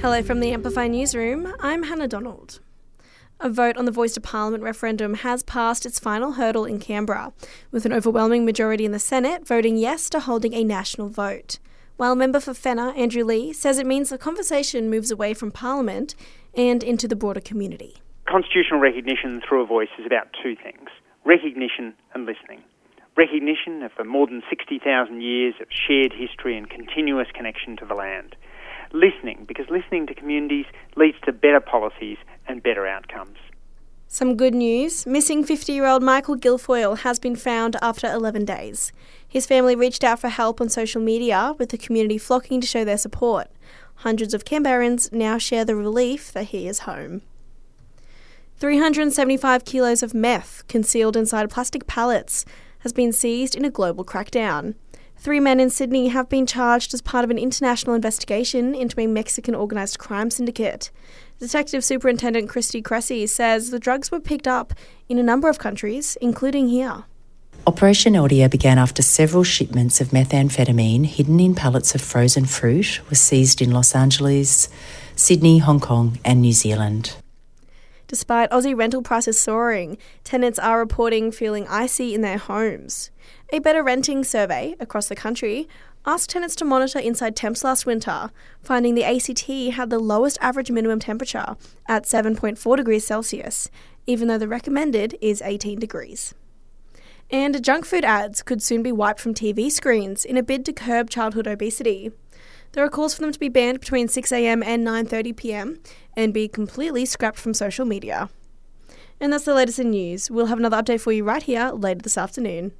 Hello from the Amplify Newsroom. I'm Hannah Donald. A vote on the Voice to Parliament referendum has passed its final hurdle in Canberra, with an overwhelming majority in the Senate voting yes to holding a national vote. While member for Fenner, Andrew Leigh, says it means the conversation moves away from Parliament and into the broader community. Constitutional recognition through a voice is about two things recognition and listening. Recognition of the more than 60,000 years of shared history and continuous connection to the land. Listening, because listening to communities leads to better policies and better outcomes. Some good news missing 50 year old Michael Guilfoyle has been found after 11 days. His family reached out for help on social media, with the community flocking to show their support. Hundreds of Canberrans now share the relief that he is home. 375 kilos of meth concealed inside plastic pallets has been seized in a global crackdown. Three men in Sydney have been charged as part of an international investigation into a Mexican organised crime syndicate. Detective Superintendent Christy Cressy says the drugs were picked up in a number of countries, including here. Operation Eldia began after several shipments of methamphetamine hidden in pallets of frozen fruit were seized in Los Angeles, Sydney, Hong Kong, and New Zealand. Despite Aussie rental prices soaring, tenants are reporting feeling icy in their homes. A better renting survey across the country asked tenants to monitor inside temps last winter, finding the ACT had the lowest average minimum temperature at 7.4 degrees Celsius, even though the recommended is 18 degrees. And junk food ads could soon be wiped from TV screens in a bid to curb childhood obesity. There are calls for them to be banned between 6am and 9.30pm and be completely scrapped from social media. And that's the latest in news. We'll have another update for you right here later this afternoon.